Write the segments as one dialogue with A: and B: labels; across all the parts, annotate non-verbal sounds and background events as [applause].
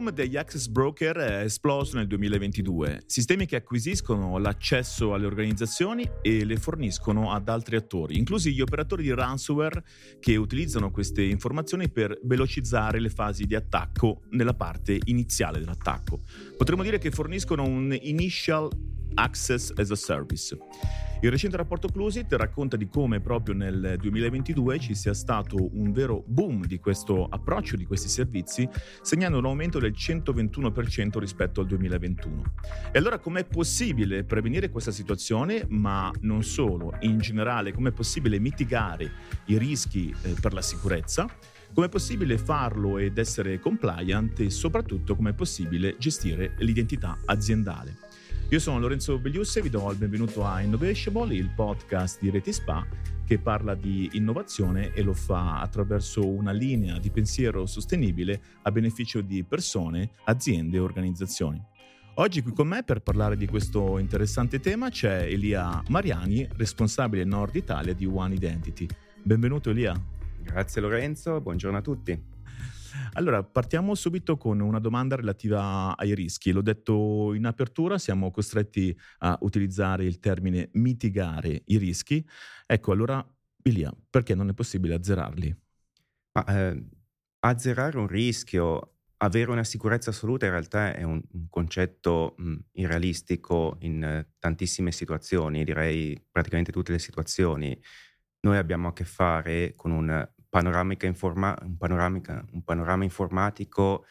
A: boom degli access broker è esploso nel 2022, sistemi che acquisiscono l'accesso alle organizzazioni e le forniscono ad altri attori, inclusi gli operatori di ransomware che utilizzano queste informazioni per velocizzare le fasi di attacco nella parte iniziale dell'attacco. Potremmo dire che forniscono un initial access as a service. Il recente rapporto Clusit racconta di come proprio nel 2022 ci sia stato un vero boom di questo approccio, di questi servizi, segnando un aumento del 121% rispetto al 2021. E allora com'è possibile prevenire questa situazione, ma non solo, in generale com'è possibile mitigare i rischi eh, per la sicurezza? Com'è possibile farlo ed essere compliant e soprattutto com'è possibile gestire l'identità aziendale? Io sono Lorenzo Begliusse e vi do il benvenuto a Innovationable, il podcast di Reti Spa che parla di innovazione e lo fa attraverso una linea di pensiero sostenibile a beneficio di persone, aziende e organizzazioni. Oggi qui con me per parlare di questo interessante tema c'è Elia Mariani, responsabile Nord Italia di One Identity. Benvenuto Elia.
B: Grazie Lorenzo, buongiorno a tutti.
A: Allora, partiamo subito con una domanda relativa ai rischi. L'ho detto in apertura, siamo costretti a utilizzare il termine mitigare i rischi. Ecco, allora, Ilia, perché non è possibile azzerarli?
B: Ma, eh, azzerare un rischio, avere una sicurezza assoluta in realtà è un, un concetto mh, irrealistico in eh, tantissime situazioni, direi praticamente tutte le situazioni. Noi abbiamo a che fare con un panoramica informa- un, panoramica, un panorama informatico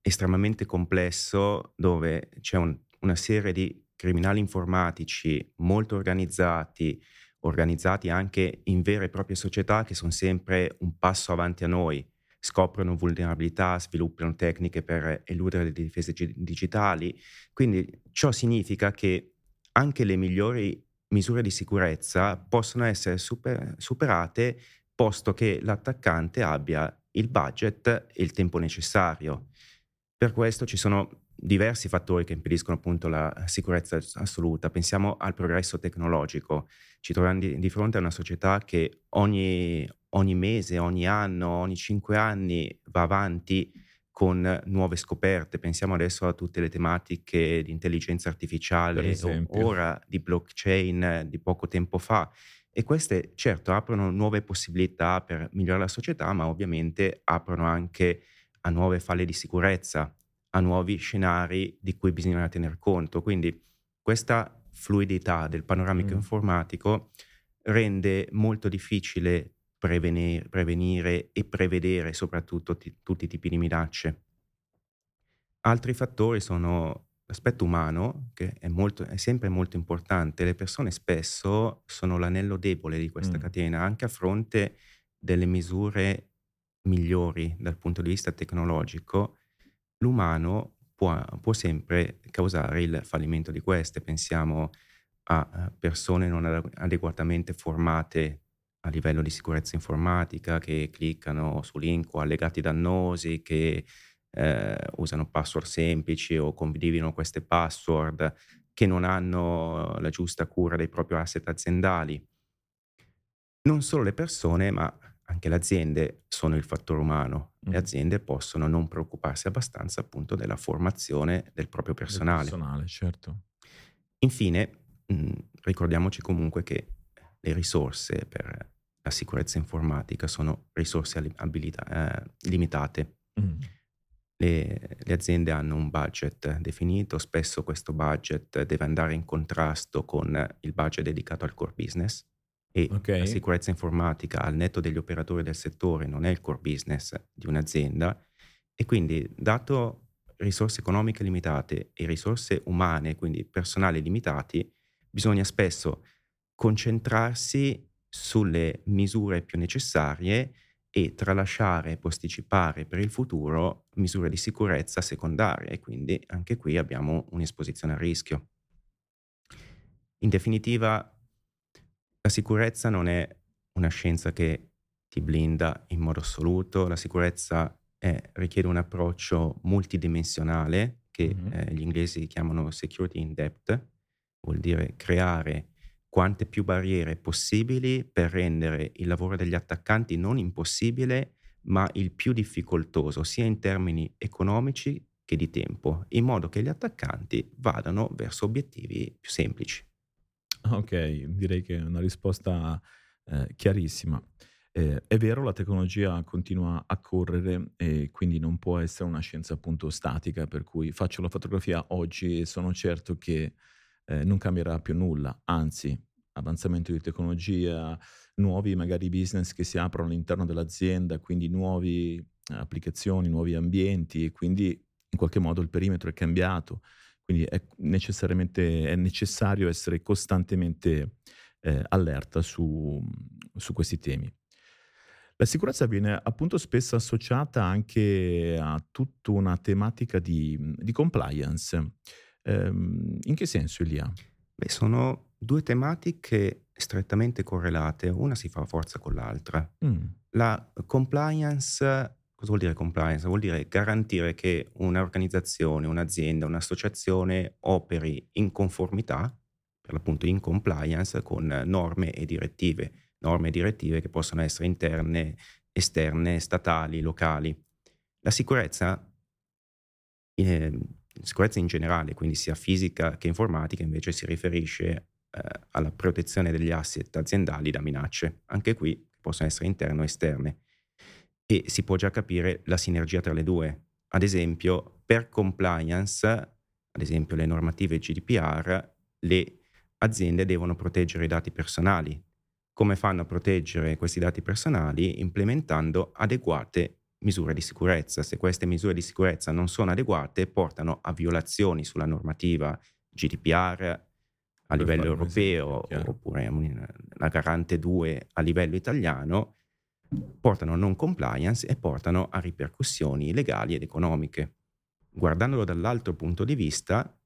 B: estremamente complesso dove c'è un, una serie di criminali informatici molto organizzati, organizzati anche in vere e proprie società che sono sempre un passo avanti a noi, scoprono vulnerabilità, sviluppano tecniche per eludere le difese g- digitali. Quindi ciò significa che anche le migliori misure di sicurezza possono essere super- superate posto che l'attaccante abbia il budget e il tempo necessario. Per questo ci sono diversi fattori che impediscono appunto la sicurezza assoluta. Pensiamo al progresso tecnologico. Ci troviamo di, di fronte a una società che ogni, ogni, mese, ogni anno, ogni cinque anni va avanti con nuove scoperte. Pensiamo adesso a tutte le tematiche di intelligenza artificiale, ora di blockchain di poco tempo fa. E queste certo aprono nuove possibilità per migliorare la società, ma ovviamente aprono anche a nuove falle di sicurezza, a nuovi scenari di cui bisogna tener conto. Quindi questa fluidità del panoramico mm. informatico rende molto difficile prevenire, prevenire e prevedere soprattutto t- tutti i tipi di minacce. Altri fattori sono L'aspetto umano, che è, molto, è, sempre molto importante, le persone spesso sono l'anello debole di questa mm. catena, anche a fronte delle misure migliori dal punto di vista tecnologico, l'umano può, può sempre causare il fallimento di queste. Pensiamo a persone non adeguatamente formate a livello di sicurezza informatica che cliccano su link o allegati dannosi, che eh, usano password semplici o condividono queste password che non hanno la giusta cura dei propri asset aziendali. Non solo le persone, ma anche le aziende sono il fattore umano. Mm. Le aziende possono non preoccuparsi abbastanza appunto della formazione del proprio personale.
A: Del personale, certo.
B: Infine, mh, mm, ricordiamoci comunque che le risorse per la sicurezza informatica sono risorse abilita- eh, limitate. Mm. Le, le, aziende hanno un budget definito, spesso questo budget deve andare in contrasto con il budget dedicato al core business e okay. la sicurezza informatica al netto degli operatori del settore non è il core business di un'azienda e quindi dato risorse economiche limitate e risorse umane, quindi personali limitati, bisogna spesso concentrarsi sulle misure più necessarie e tralasciare e posticipare per il futuro misure di sicurezza secondarie e quindi anche qui abbiamo un'esposizione a rischio. In definitiva, la sicurezza non è una scienza che ti blinda in modo assoluto, la sicurezza è, richiede un approccio multidimensionale che mm-hmm. eh, gli inglesi chiamano security in depth, vuol dire creare quante più barriere possibili per rendere il lavoro degli attaccanti non impossibile, ma il più difficoltoso, sia in termini economici che di tempo, in modo che gli attaccanti vadano verso obiettivi più semplici.
A: Ok, direi che è una risposta eh, chiarissima. Eh, è vero, la tecnologia continua a correre e quindi non può essere una scienza appunto statica, per cui faccio la fotografia oggi e sono certo che eh, non cambierà più nulla, anzi, avanzamento di tecnologia, nuovi magari business che si aprono all'interno dell'azienda, quindi nuove applicazioni, nuovi ambienti e quindi in qualche modo il perimetro è cambiato, quindi è necessariamente è necessario essere costantemente eh, allerta su, su questi temi. La sicurezza viene appunto spesso associata anche a tutta una tematica di, di compliance. Ehm, in che senso, Elia?
B: Beh, sono due tematiche strettamente correlate, una si fa forza con l'altra. Mm. La compliance, cosa vuol dire compliance? Vuol dire garantire che un'organizzazione, un'azienda, un'associazione operi in conformità, per l'appunto in compliance, con norme e direttive norme e direttive che possono essere interne, esterne, statali, locali. La sicurezza, eh, sicurezza in generale, quindi sia fisica che informatica, invece si riferisce alla protezione degli asset aziendali da minacce, anche qui possono essere interne o esterne. E si può già capire la sinergia tra le due. Ad esempio, per compliance, ad esempio le normative GDPR, le aziende devono proteggere i dati personali, come fanno a proteggere questi dati personali implementando adeguate misure di sicurezza. Se queste misure di sicurezza non sono adeguate, portano a violazioni sulla normativa GDPR a per livello europeo esempio, oppure la Garante 2 a livello italiano, portano a non compliance e portano a ripercussioni legali ed economiche. Guardandolo dall'altro punto di vista,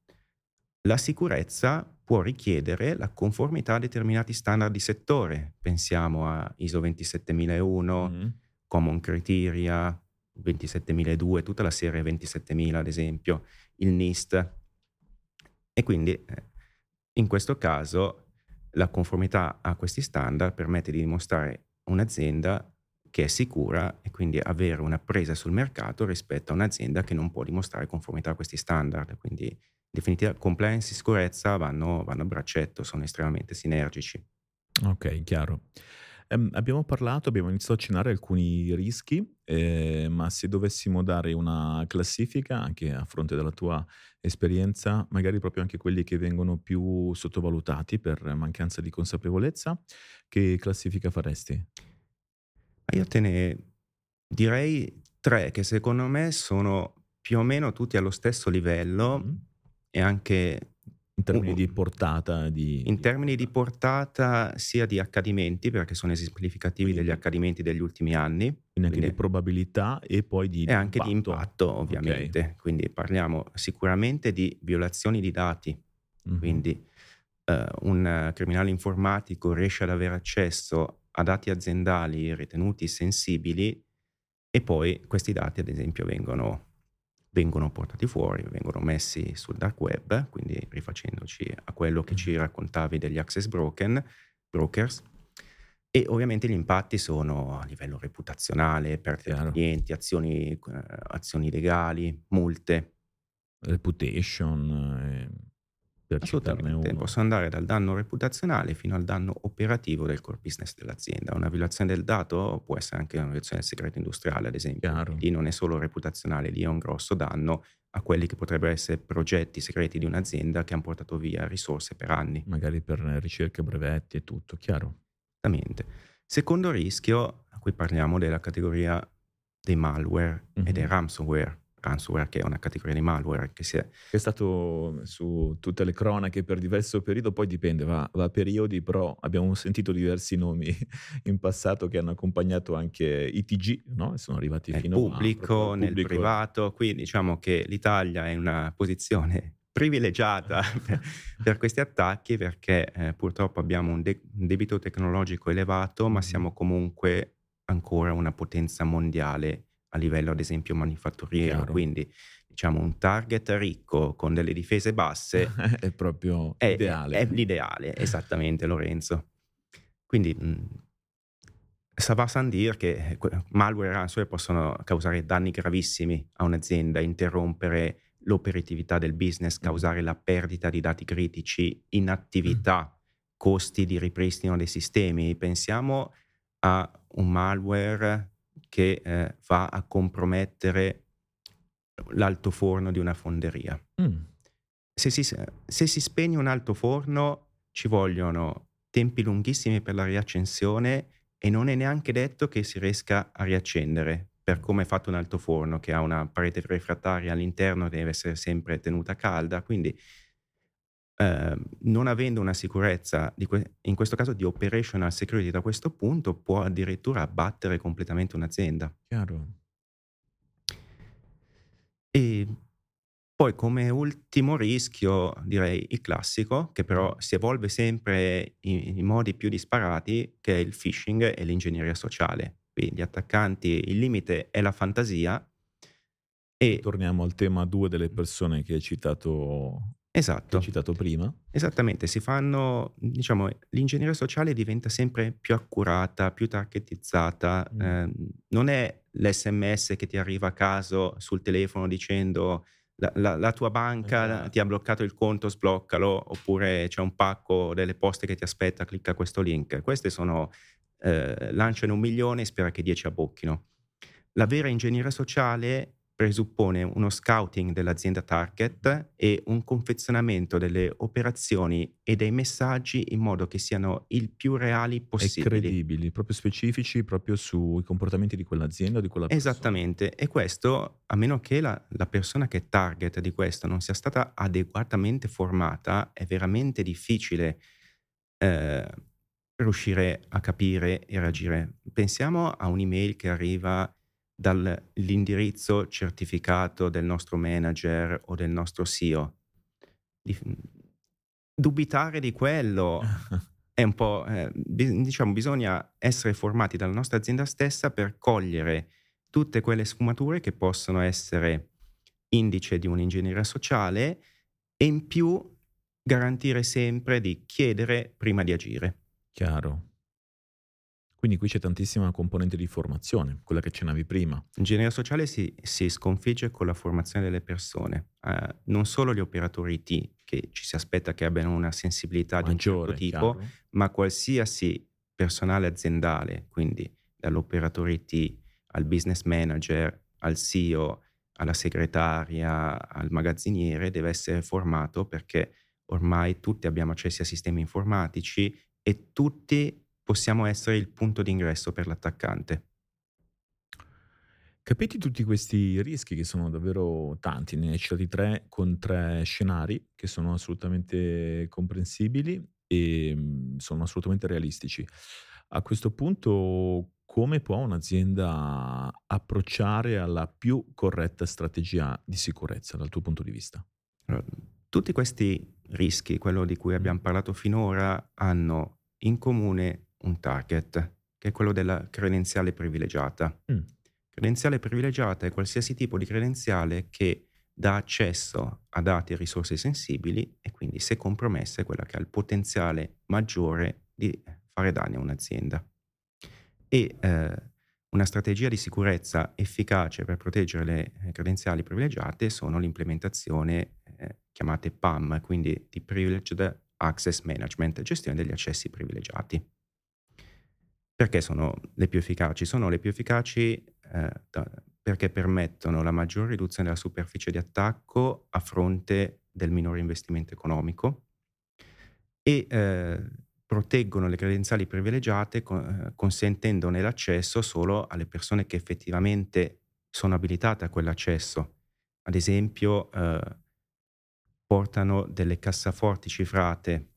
B: la sicurezza può richiedere la conformità a determinati standard di settore. Pensiamo a ISO 27001, mm-hmm. Common Criteria, 27002, tutta la serie 27000 ad esempio, il NIST. E quindi eh, in questo caso la conformità a questi standard permette di dimostrare un'azienda che è sicura e quindi avere una presa sul mercato rispetto a un'azienda che non può dimostrare conformità a questi standard. Quindi definitiva compliance e sicurezza vanno, vanno a braccetto, sono estremamente sinergici.
A: Ok, chiaro. Um, abbiamo parlato, abbiamo iniziato a accennare alcuni rischi, eh, ma se dovessimo dare una classifica, anche a fronte della tua esperienza, magari proprio anche quelli che vengono più sottovalutati per mancanza di consapevolezza, che classifica faresti?
B: Io te ne direi tre che secondo me sono più o meno tutti allo stesso livello. Mm e anche
A: in termini di portata di...
B: In termini di portata sia di accadimenti, perché sono esemplificativi degli accadimenti degli ultimi anni.
A: Quindi anche di probabilità e poi di
B: E anche di impatto, ovviamente. Okay. Quindi parliamo sicuramente di violazioni di dati. Mm-hmm. Quindi uh, un criminale informatico riesce ad avere accesso a dati aziendali ritenuti sensibili e poi questi dati, ad esempio, vengono vengono portati fuori, vengono messi sul dark web, quindi rifacendoci a quello che ci raccontavi degli access broken, brokers. E ovviamente gli impatti sono a livello reputazionale, perdita di clienti, azioni, eh, azioni legali, multe.
A: Reputation. Eh
B: per citarne uno. Posso andare dal danno reputazionale fino al danno operativo del core business dell'azienda. Una violazione del dato può essere anche una violazione del segreto industriale, ad esempio. Chiaro. Lì non è solo reputazionale, lì è un grosso danno a quelli che potrebbero essere progetti segreti di un'azienda che hanno portato via risorse per anni.
A: Magari per ricerche, brevetti e tutto, chiaro.
B: Esattamente. Secondo rischio, a cui parliamo della categoria dei malware mm-hmm. e dei mhm. ransomware ransomware, che è una categoria di malware che, è...
A: è stato su tutte le cronache per diverso periodo, poi dipende, va, va, a periodi, però abbiamo sentito diversi nomi [laughs] in passato che hanno accompagnato anche i TG, no? sono arrivati
B: nel
A: fino
B: pubblico, a... Nel pubblico, nel privato, quindi diciamo che l'Italia è in una posizione [laughs] privilegiata [laughs] per, per, questi attacchi perché eh, purtroppo abbiamo un, de- un debito tecnologico elevato, ma siamo comunque ancora una potenza mondiale a livello ad esempio manifatturiero, Chiaro. quindi diciamo un target ricco con delle difese basse [laughs]
A: è proprio è, ideale.
B: È, è l'ideale, esattamente Lorenzo. Quindi ça va sans dire che malware e ransomware possono causare danni gravissimi a un'azienda, interrompere l'operatività del business, causare la perdita di dati critici, inattività, costi di ripristino dei sistemi. Pensiamo a un malware che eh, va a compromettere l'altoforno di una fonderia. Mm. Se, si, se si spegne un altoforno ci vogliono tempi lunghissimi per la riaccensione e non è neanche detto che si riesca a riaccendere per come è fatto un altoforno che ha una parete refrattaria all'interno deve essere sempre tenuta calda, quindi eh, non avendo una sicurezza, que- in questo caso di operational security da questo punto, può addirittura abbattere completamente un'azienda.
A: Chiaro.
B: E poi come ultimo rischio direi il classico, che però si evolve sempre in, in modi più disparati, che è il phishing e l'ingegneria sociale. Quindi gli attaccanti, il limite è la fantasia.
A: E torniamo al tema due delle persone che hai citato
B: Esatto.
A: Che citato prima.
B: Esattamente, si fanno, diciamo, l'ingegneria sociale diventa sempre più accurata, più targetizzata. Mm. Eh, non è l'SMS che ti arriva a caso sul telefono dicendo la, la, la tua banca esatto. ti ha bloccato il conto, sbloccalo, oppure c'è un pacco delle poste che ti aspetta, clicca questo link. Queste sono, eh, lanciano un milione e spera che dieci abbocchino. La vera ingegneria sociale presuppone uno scouting dell'azienda target e un confezionamento delle operazioni e dei messaggi in modo che siano il più reali possibili.
A: E credibili, proprio specifici, proprio sui comportamenti di quell'azienda o di quella
B: persona. Esattamente, e questo, a meno che la, la persona che è target di questo non sia stata adeguatamente formata, è veramente difficile eh, riuscire a capire e reagire. Pensiamo a un'email che arriva dall'indirizzo certificato del nostro manager o del nostro CEO. Dubitare di quello [laughs] è un po', eh, diciamo, bisogna essere formati dalla nostra azienda stessa per cogliere tutte quelle sfumature che possono essere indice di un'ingegneria sociale e in più garantire sempre di chiedere prima di agire.
A: Chiaro. Quindi qui c'è tantissima componente di formazione, quella che accennavi prima.
B: L'ingegneria sociale si, si, sconfigge con la formazione delle persone, eh, non solo gli operatori IT, che ci si aspetta che abbiano una sensibilità Maggiore, di un certo tipo, chiaro. ma qualsiasi personale aziendale, quindi dall'operatore IT al business manager, al CEO, alla segretaria, al magazziniere, deve essere formato perché ormai tutti abbiamo accessi a sistemi informatici e tutti possiamo essere il punto d'ingresso per l'attaccante.
A: Capiti tutti questi rischi che sono davvero tanti, ne hai citati tre con tre scenari che sono assolutamente comprensibili e mm, sono assolutamente realistici. A questo punto come può un'azienda approcciare alla più corretta strategia di sicurezza dal tuo punto di vista?
B: tutti questi rischi, quello di cui abbiamo parlato finora, hanno in comune un target, che è quello della credenziale privilegiata. Mm. Credenziale privilegiata è qualsiasi tipo di credenziale che dà accesso a dati e risorse sensibili e quindi se compromessa è quella che ha il potenziale maggiore di fare danni a un'azienda. E eh, una strategia di sicurezza efficace per proteggere le eh, credenziali privilegiate sono l'implementazione eh, chiamate PAM, quindi di Privileged Access Management, gestione degli accessi privilegiati. Perché sono le più efficaci? Sono le più efficaci eh, perché permettono la maggiore riduzione della superficie di attacco a fronte del minore investimento economico e eh, proteggono le credenziali privilegiate con, eh, consentendone l'accesso solo alle persone che effettivamente sono abilitate a quell'accesso. Ad esempio, eh, portano delle cassaforti cifrate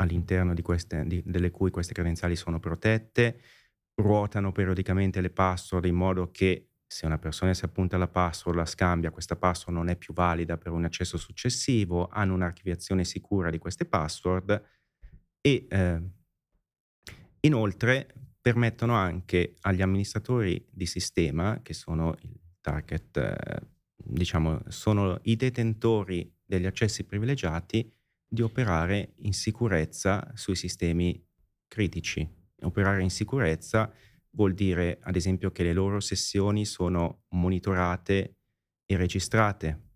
B: all'interno queste, di, delle cui queste credenziali sono protette, ruotano periodicamente le password in modo che se una persona si appunta alla password, la scambia, questa password non è più valida per un accesso successivo, hanno un'archiviazione sicura di queste password e eh, inoltre permettono anche agli amministratori di sistema, che sono il target, eh, diciamo, sono i detentori degli accessi privilegiati, di operare in sicurezza sui sistemi critici. Operare in sicurezza vuol dire ad esempio che le loro sessioni sono monitorate e registrate,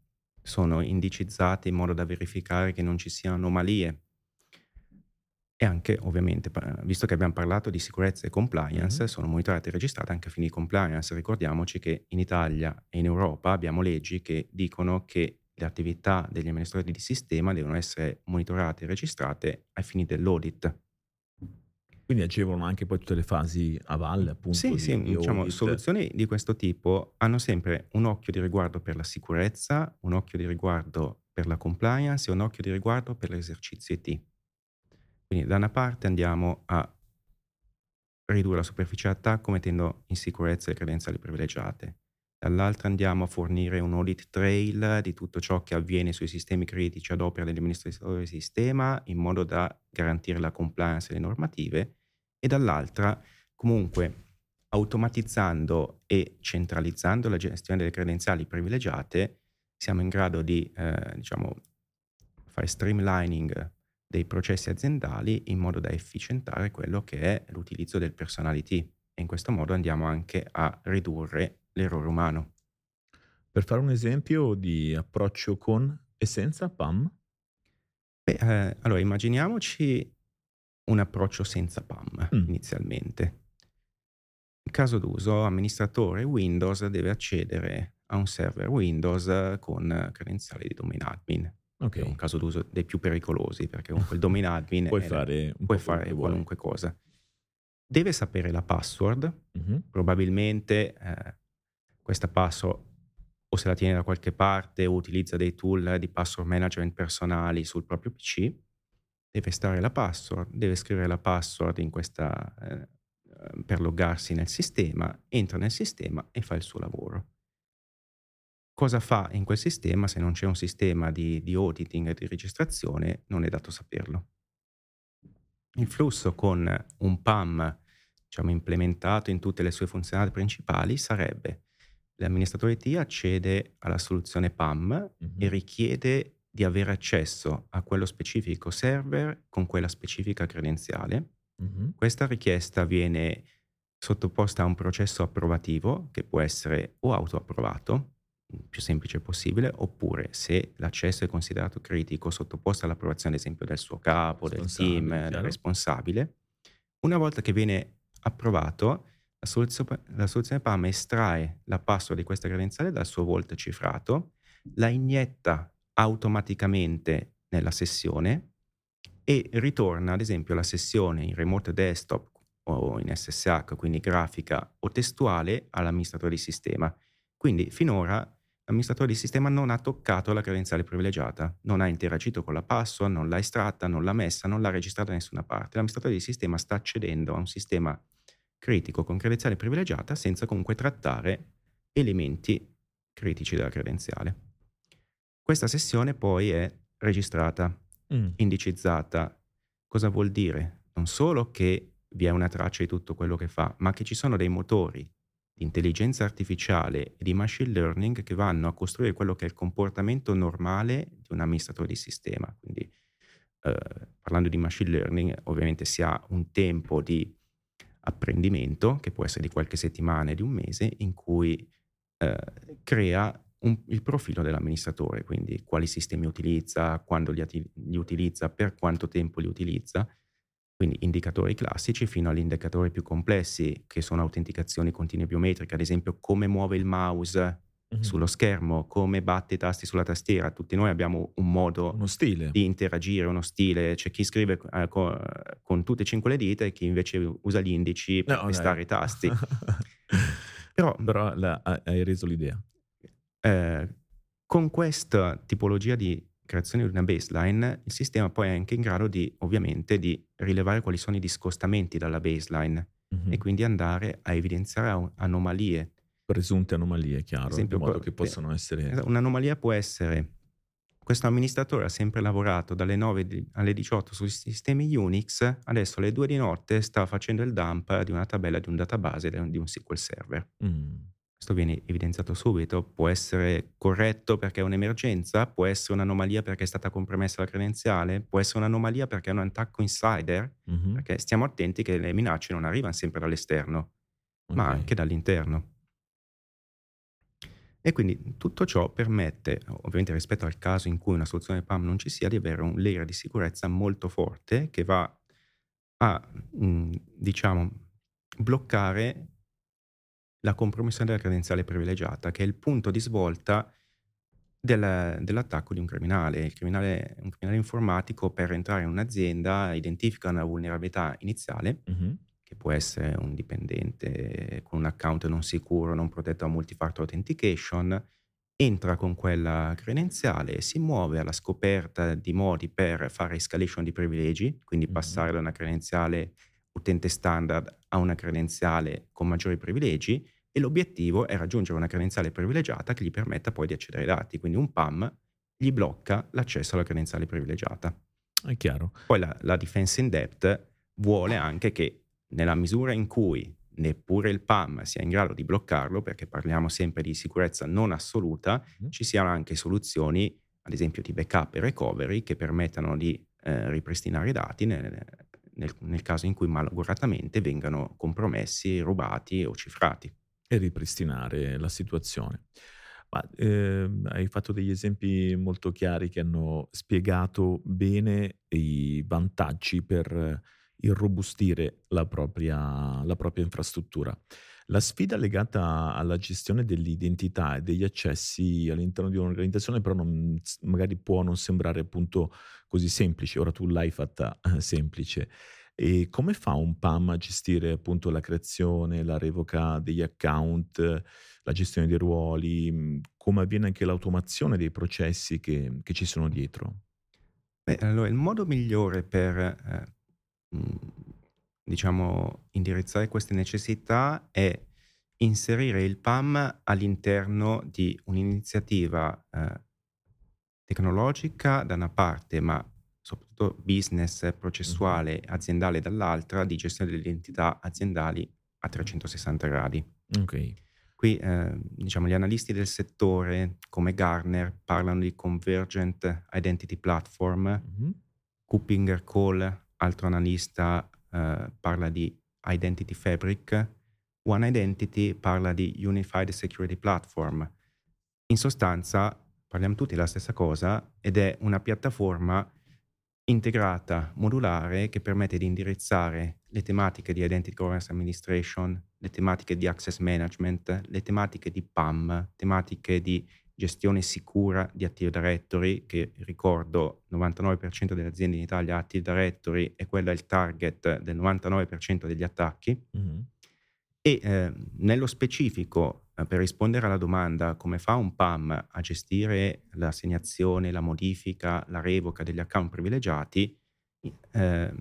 B: sono indicizzate in modo da verificare che non ci siano anomalie. E anche, ovviamente, visto che abbiamo parlato di sicurezza e compliance, mm-hmm. sono monitorate e registrate anche a fini di compliance. Ricordiamoci che in Italia e in Europa abbiamo leggi che dicono che le attività degli amministratori di sistema devono essere monitorate e registrate ai fini dell'audit.
A: Quindi agevolano anche poi tutte le fasi a valle, appunto.
B: Sì,
A: di,
B: sì,
A: di
B: diciamo, soluzioni di questo tipo hanno sempre un occhio di riguardo per la sicurezza, un occhio di riguardo per la compliance e un occhio di riguardo per l'esercizio IT. Quindi da una parte andiamo a ridurre la superficie d'attacco mettendo in sicurezza le credenziali privilegiate. Dall'altra andiamo a fornire un audit trail di tutto ciò che avviene sui sistemi critici ad opera degli amministratori del sistema in modo da garantire la compliance delle normative. E dall'altra comunque automatizzando e centralizzando la gestione delle credenziali privilegiate siamo in grado di eh, diciamo, fare streamlining dei processi aziendali in modo da efficientare quello che è l'utilizzo del personality e in questo modo andiamo anche a ridurre l'errore umano.
A: Per fare un esempio di approccio con e senza PAM?
B: Beh, eh, allora immaginiamoci un approccio senza PAM mm. inizialmente. In caso d'uso, amministratore Windows deve accedere a un server Windows con credenziali di domain admin. Okay. È un caso d'uso dei più pericolosi perché con quel domain admin [laughs]
A: puoi fare,
B: puoi fare qualunque cosa. Deve sapere la password, mm-hmm. probabilmente eh, questa password o se la tiene da qualche parte o utilizza dei tool di password management personali sul proprio PC, deve stare la password, deve scrivere la password questa, eh, per loggarsi nel sistema, entra nel sistema e fa il suo lavoro. Cosa fa in quel sistema se non c'è un sistema di, di auditing e di registrazione? Non è dato saperlo. Il flusso con un PAM diciamo, implementato in tutte le sue funzionalità principali sarebbe l'amministratore IT accede alla soluzione PAM mm-hmm. e richiede di avere accesso a quello specifico server con quella specifica credenziale. Mm-hmm. Questa richiesta viene sottoposta a un processo approvativo che può essere o autoapprovato, il più semplice possibile, oppure se l'accesso è considerato critico, sottoposto all'approvazione ad esempio del suo capo, del team, chiaro. del responsabile. Una volta che viene approvato, la, soluzio- la soluzione PAM estrae la password di questa credenziale dal suo vault cifrato, la inietta automaticamente nella sessione e ritorna ad esempio la sessione in remote desktop o in SSH, quindi grafica o testuale, all'amministratore di sistema. Quindi finora l'amministratore di sistema non ha toccato la credenziale privilegiata, non ha interagito con la password, non l'ha estratta, non l'ha messa, non l'ha registrata da nessuna parte. L'amministratore di sistema sta accedendo a un sistema critico con credenziale privilegiata senza comunque trattare elementi critici della credenziale. Questa sessione poi è registrata, mm. indicizzata. Cosa vuol dire? Non solo che vi è una traccia di tutto quello che fa, ma che ci sono dei motori di intelligenza artificiale e di machine learning che vanno a costruire quello che è il comportamento normale di un amministratore di sistema. Quindi, eh, parlando di machine learning, ovviamente si ha un tempo di apprendimento, che può essere di qualche settimana e di un mese, in cui eh, crea un, il profilo dell'amministratore, quindi quali sistemi utilizza, quando li, li, utilizza, per quanto tempo li utilizza, quindi indicatori classici fino agli indicatori più complessi, che sono autenticazioni continue biometriche, ad esempio come muove il mouse mm-hmm. sullo schermo, come batte i tasti sulla tastiera. Tutti noi abbiamo un modo di interagire, uno stile. C'è chi scrive eh, con, con, tutte e cinque le dita e chi invece usa gli indici per no, pestare i tasti. [laughs]
A: Però, Però la, hai reso l'idea.
B: Eh, con questa tipologia di creazione di una baseline, il sistema poi è anche in grado di, ovviamente, di rilevare quali sono i discostamenti dalla baseline mm-hmm. e quindi andare a evidenziare anomalie
A: presunte anomalie, chiaro, esempio, in modo che possano essere...
B: Un'anomalia può essere, questo amministratore ha sempre lavorato dalle 9 alle 18 sui sistemi Unix, adesso alle 2 di notte sta facendo il dump di una tabella di un database di un SQL Server. Mm. Questo viene evidenziato subito, può essere corretto perché è un'emergenza, può essere un'anomalia perché è stata compromessa la credenziale, può essere un'anomalia perché è un attacco insider, mm-hmm. perché stiamo attenti che le minacce non arrivano sempre dall'esterno ma anche dall'interno. E quindi tutto ciò permette, ovviamente rispetto al caso in cui una soluzione PAM non ci sia, di avere un layer di sicurezza molto forte che va a, mh, diciamo, bloccare la compromissione della credenziale privilegiata, che è il punto di svolta del, dell'attacco di un criminale. Il criminale. Un criminale informatico per entrare in un'azienda identifica una vulnerabilità iniziale. Mm-hmm che può essere un dipendente con un account non sicuro, non protetto da multifactor authentication, entra con quella credenziale e si muove alla scoperta di modi per fare escalation di privilegi, quindi mm-hmm. passare da una credenziale utente standard a una credenziale con maggiori privilegi e l'obiettivo è raggiungere una credenziale privilegiata che gli permetta poi di accedere ai dati, quindi un PAM gli blocca l'accesso alla credenziale privilegiata.
A: È chiaro.
B: Poi la, la defense in depth vuole anche che nella misura in cui neppure il PAM sia in grado di bloccarlo, perché parliamo sempre di sicurezza non assoluta, mm. ci siano anche soluzioni, ad esempio di backup e recovery, che permettano di eh, ripristinare i dati nel, nel, nel, caso in cui malauguratamente vengano compromessi, rubati o cifrati.
A: E ripristinare la situazione. Ma, eh, hai fatto degli esempi molto chiari che hanno spiegato bene i vantaggi per irrobustire la propria, la propria infrastruttura. La sfida legata alla gestione dell'identità e degli accessi all'interno di un'organizzazione però non, magari può non sembrare appunto così semplice, ora tu l'hai fatta eh, semplice. E come fa un PAM a gestire appunto la creazione, la revoca degli account, la gestione dei ruoli, come avviene anche l'automazione dei processi che, che ci sono dietro?
B: Beh, allora il modo migliore per eh, diciamo, indirizzare queste necessità è inserire il PAM all'interno di un'iniziativa eh, tecnologica da una parte, ma soprattutto business, processuale, aziendale dall'altra, di gestione delle identità aziendali a 360 gradi.
A: Ok.
B: Qui eh, diciamo, gli analisti del settore come Garner parlano di Convergent Identity Platform, mm-hmm. Kuppinger Call altro analista eh, parla di Identity Fabric, One Identity parla di Unified Security Platform. In sostanza parliamo tutti della stessa cosa ed è una piattaforma integrata, modulare, che permette di indirizzare le tematiche di Identity Governance Administration, le tematiche di Access Management, le tematiche di PAM, tematiche di gestione sicura di Active Directory, che ricordo 99% delle aziende in Italia Active Directory e quello è il target del 99% degli attacchi. Mm-hmm. E eh, nello specifico, eh, per rispondere alla domanda come fa un PAM a gestire l'assegnazione, la modifica, la revoca degli account privilegiati, eh,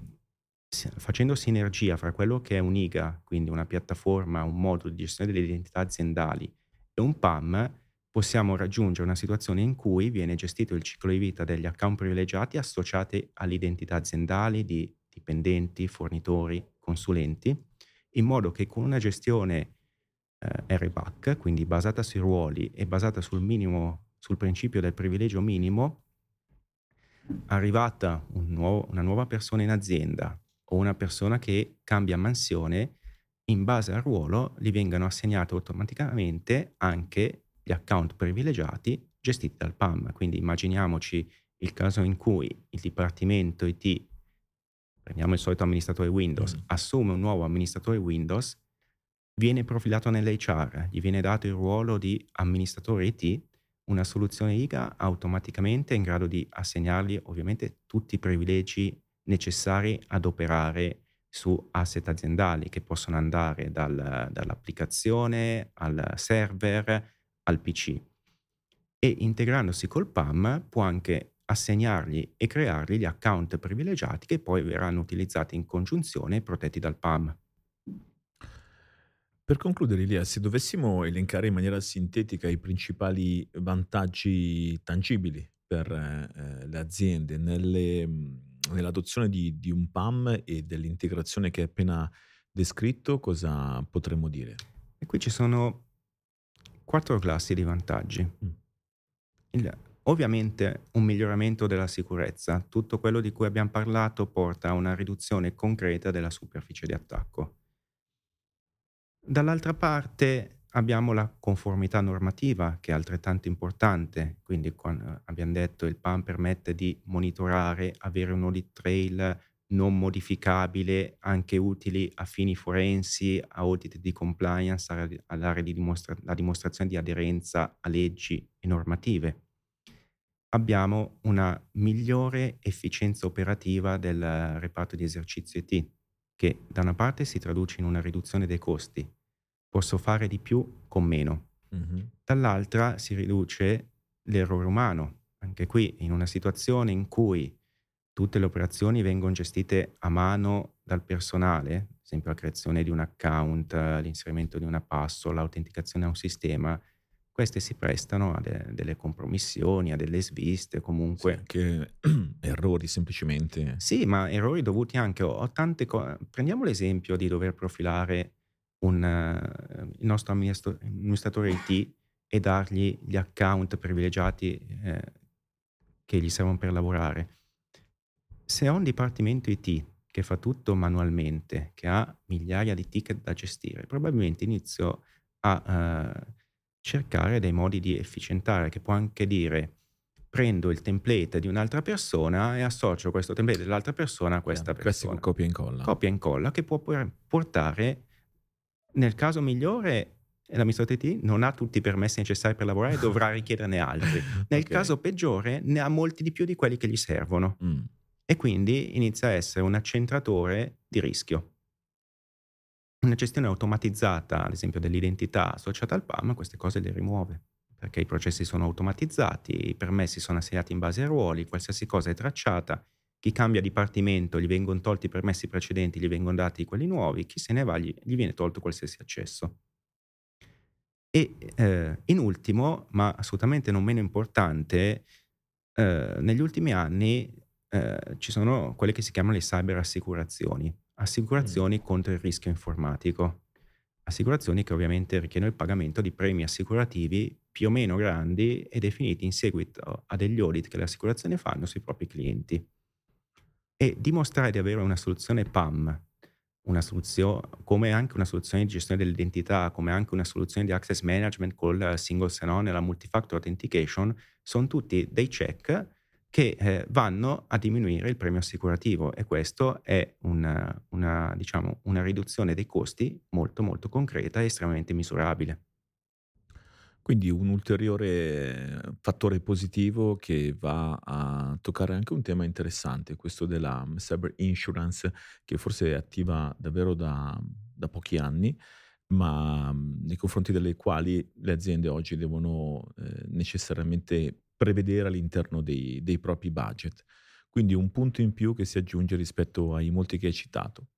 B: facendo sinergia fra quello che è un'IGA, quindi una piattaforma, un modulo di gestione delle identità aziendali, e un PAM, possiamo raggiungere una situazione in cui viene gestito il ciclo di vita degli account privilegiati associati alle identità aziendali di dipendenti, fornitori, consulenti, in modo che con una gestione eh, RBAC, quindi basata sui ruoli e basata sul minimo, sul principio del privilegio minimo, arrivata un nuovo, una nuova persona in azienda o una persona che cambia mansione, in base al ruolo gli vengano assegnate automaticamente anche gli account privilegiati gestiti dal PAM. Quindi immaginiamoci il caso in cui il Dipartimento IT, prendiamo il solito amministratore Windows, mm. assume un nuovo amministratore Windows, viene profilato nell'HR, gli viene dato il ruolo di amministratore IT, una soluzione IGA automaticamente è in grado di assegnargli ovviamente tutti i privilegi necessari ad operare su asset aziendali che possono andare dal, dall'applicazione al server al PC e integrandosi col PAM può anche assegnargli e creargli gli account privilegiati che poi verranno utilizzati in congiunzione e protetti dal PAM.
A: Per concludere, Elia, se dovessimo elencare in maniera sintetica i principali vantaggi tangibili per eh, le aziende nelle, nell'adozione di, di, un PAM e dell'integrazione che hai appena descritto, cosa potremmo dire?
B: E qui ci sono quattro classi di vantaggi. Mm. Il, ovviamente un miglioramento della sicurezza, tutto quello di cui abbiamo parlato porta a una riduzione concreta della superficie di attacco. dall'altra parte abbiamo la conformità normativa che è altrettanto importante, quindi quando abbiamo detto il PAN permette di monitorare, avere un audit trail non modificabile, anche utili a fini forensi, a audit di compliance, a dare di dimostra- la dimostrazione di aderenza a leggi e normative. Abbiamo una migliore efficienza operativa del reparto di esercizio IT, che da una parte si traduce in una riduzione dei costi, posso fare di più con meno. Mm-hmm. Dall'altra si riduce l'errore umano. Anche qui, in una situazione in cui tutte le operazioni vengono gestite a mano dal personale, ad esempio la creazione di un account, l'inserimento di una password, l'autenticazione a un sistema, queste si prestano a de- delle compromissioni, a delle sviste, comunque. Sì,
A: anche [clears throat] errori semplicemente.
B: Sì, ma errori dovuti anche a tante cose. Prendiamo l'esempio di dover profilare un, uh, il nostro amministratore IT e dargli gli account privilegiati eh, che gli servono per lavorare. Se ho un dipartimento IT che fa tutto manualmente, che ha migliaia di ticket da gestire, probabilmente inizio a uh, cercare dei modi di efficientare, che può anche dire prendo il template di un'altra persona e associo questo template dell'altra persona a questa yeah, persona.
A: Copia e incolla.
B: Copia e incolla che può portare nel caso migliore l'amministratore IT non ha tutti i permessi necessari per lavorare e dovrà [laughs] richiederne altri. Nel okay. caso peggiore ne ha molti di più di quelli che gli servono. Mm. E quindi inizia a essere un accentratore di rischio. Una gestione automatizzata, ad esempio, dell'identità associata al PAM, queste cose le rimuove, perché i processi sono automatizzati, i permessi sono assegnati in base ai ruoli, qualsiasi cosa è tracciata chi cambia dipartimento gli vengono tolti i permessi precedenti, gli vengono dati quelli nuovi, chi se ne va gli, gli viene tolto qualsiasi accesso. E eh, in ultimo, ma assolutamente non meno importante, eh, negli ultimi anni eh, ci sono quelle che si chiamano le cyber assicurazioni, assicurazioni mm. contro il rischio informatico, assicurazioni che ovviamente richiedono il pagamento di premi assicurativi più o meno grandi e definiti in seguito a degli audit che le assicurazioni fanno sui propri clienti. E dimostrare di avere una soluzione PAM, una soluzione, come anche una soluzione di gestione dell'identità, come anche una soluzione di access management col single sign-on e la multifactor authentication, sono tutti dei check che eh, vanno a diminuire il premio assicurativo e questo è una, una, diciamo, una riduzione dei costi molto molto concreta e estremamente misurabile.
A: Quindi un ulteriore fattore positivo che va a toccare anche un tema interessante, questo della cyber insurance, che forse è attiva davvero da, da pochi anni, ma nei confronti delle quali le aziende oggi devono eh, necessariamente prevedere all'interno dei, dei propri budget. Quindi un punto in più che si aggiunge rispetto ai molti che hai citato.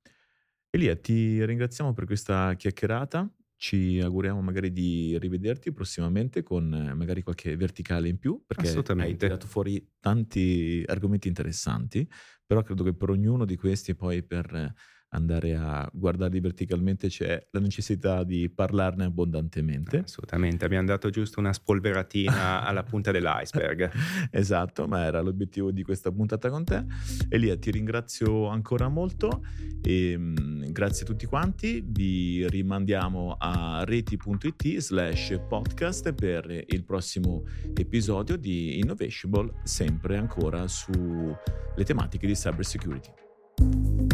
A: Elia, ti ringraziamo per questa chiacchierata ci auguriamo magari di rivederti prossimamente con eh, magari qualche verticale in più, perché hai tirato fuori tanti argomenti interessanti, però credo che per ognuno di questi poi per andare a guardarli verticalmente c'è la necessità di parlarne abbondantemente.
B: Assolutamente, abbiamo dato giusto una spolveratina [laughs] alla punta dell'iceberg.
A: esatto, ma era l'obiettivo di questa puntata con te. Elia, ti ringrazio ancora molto e mh, grazie a tutti quanti. Vi rimandiamo a reti.it slash podcast per il prossimo episodio di Innovatiable, sempre ancora sulle tematiche di cyber security.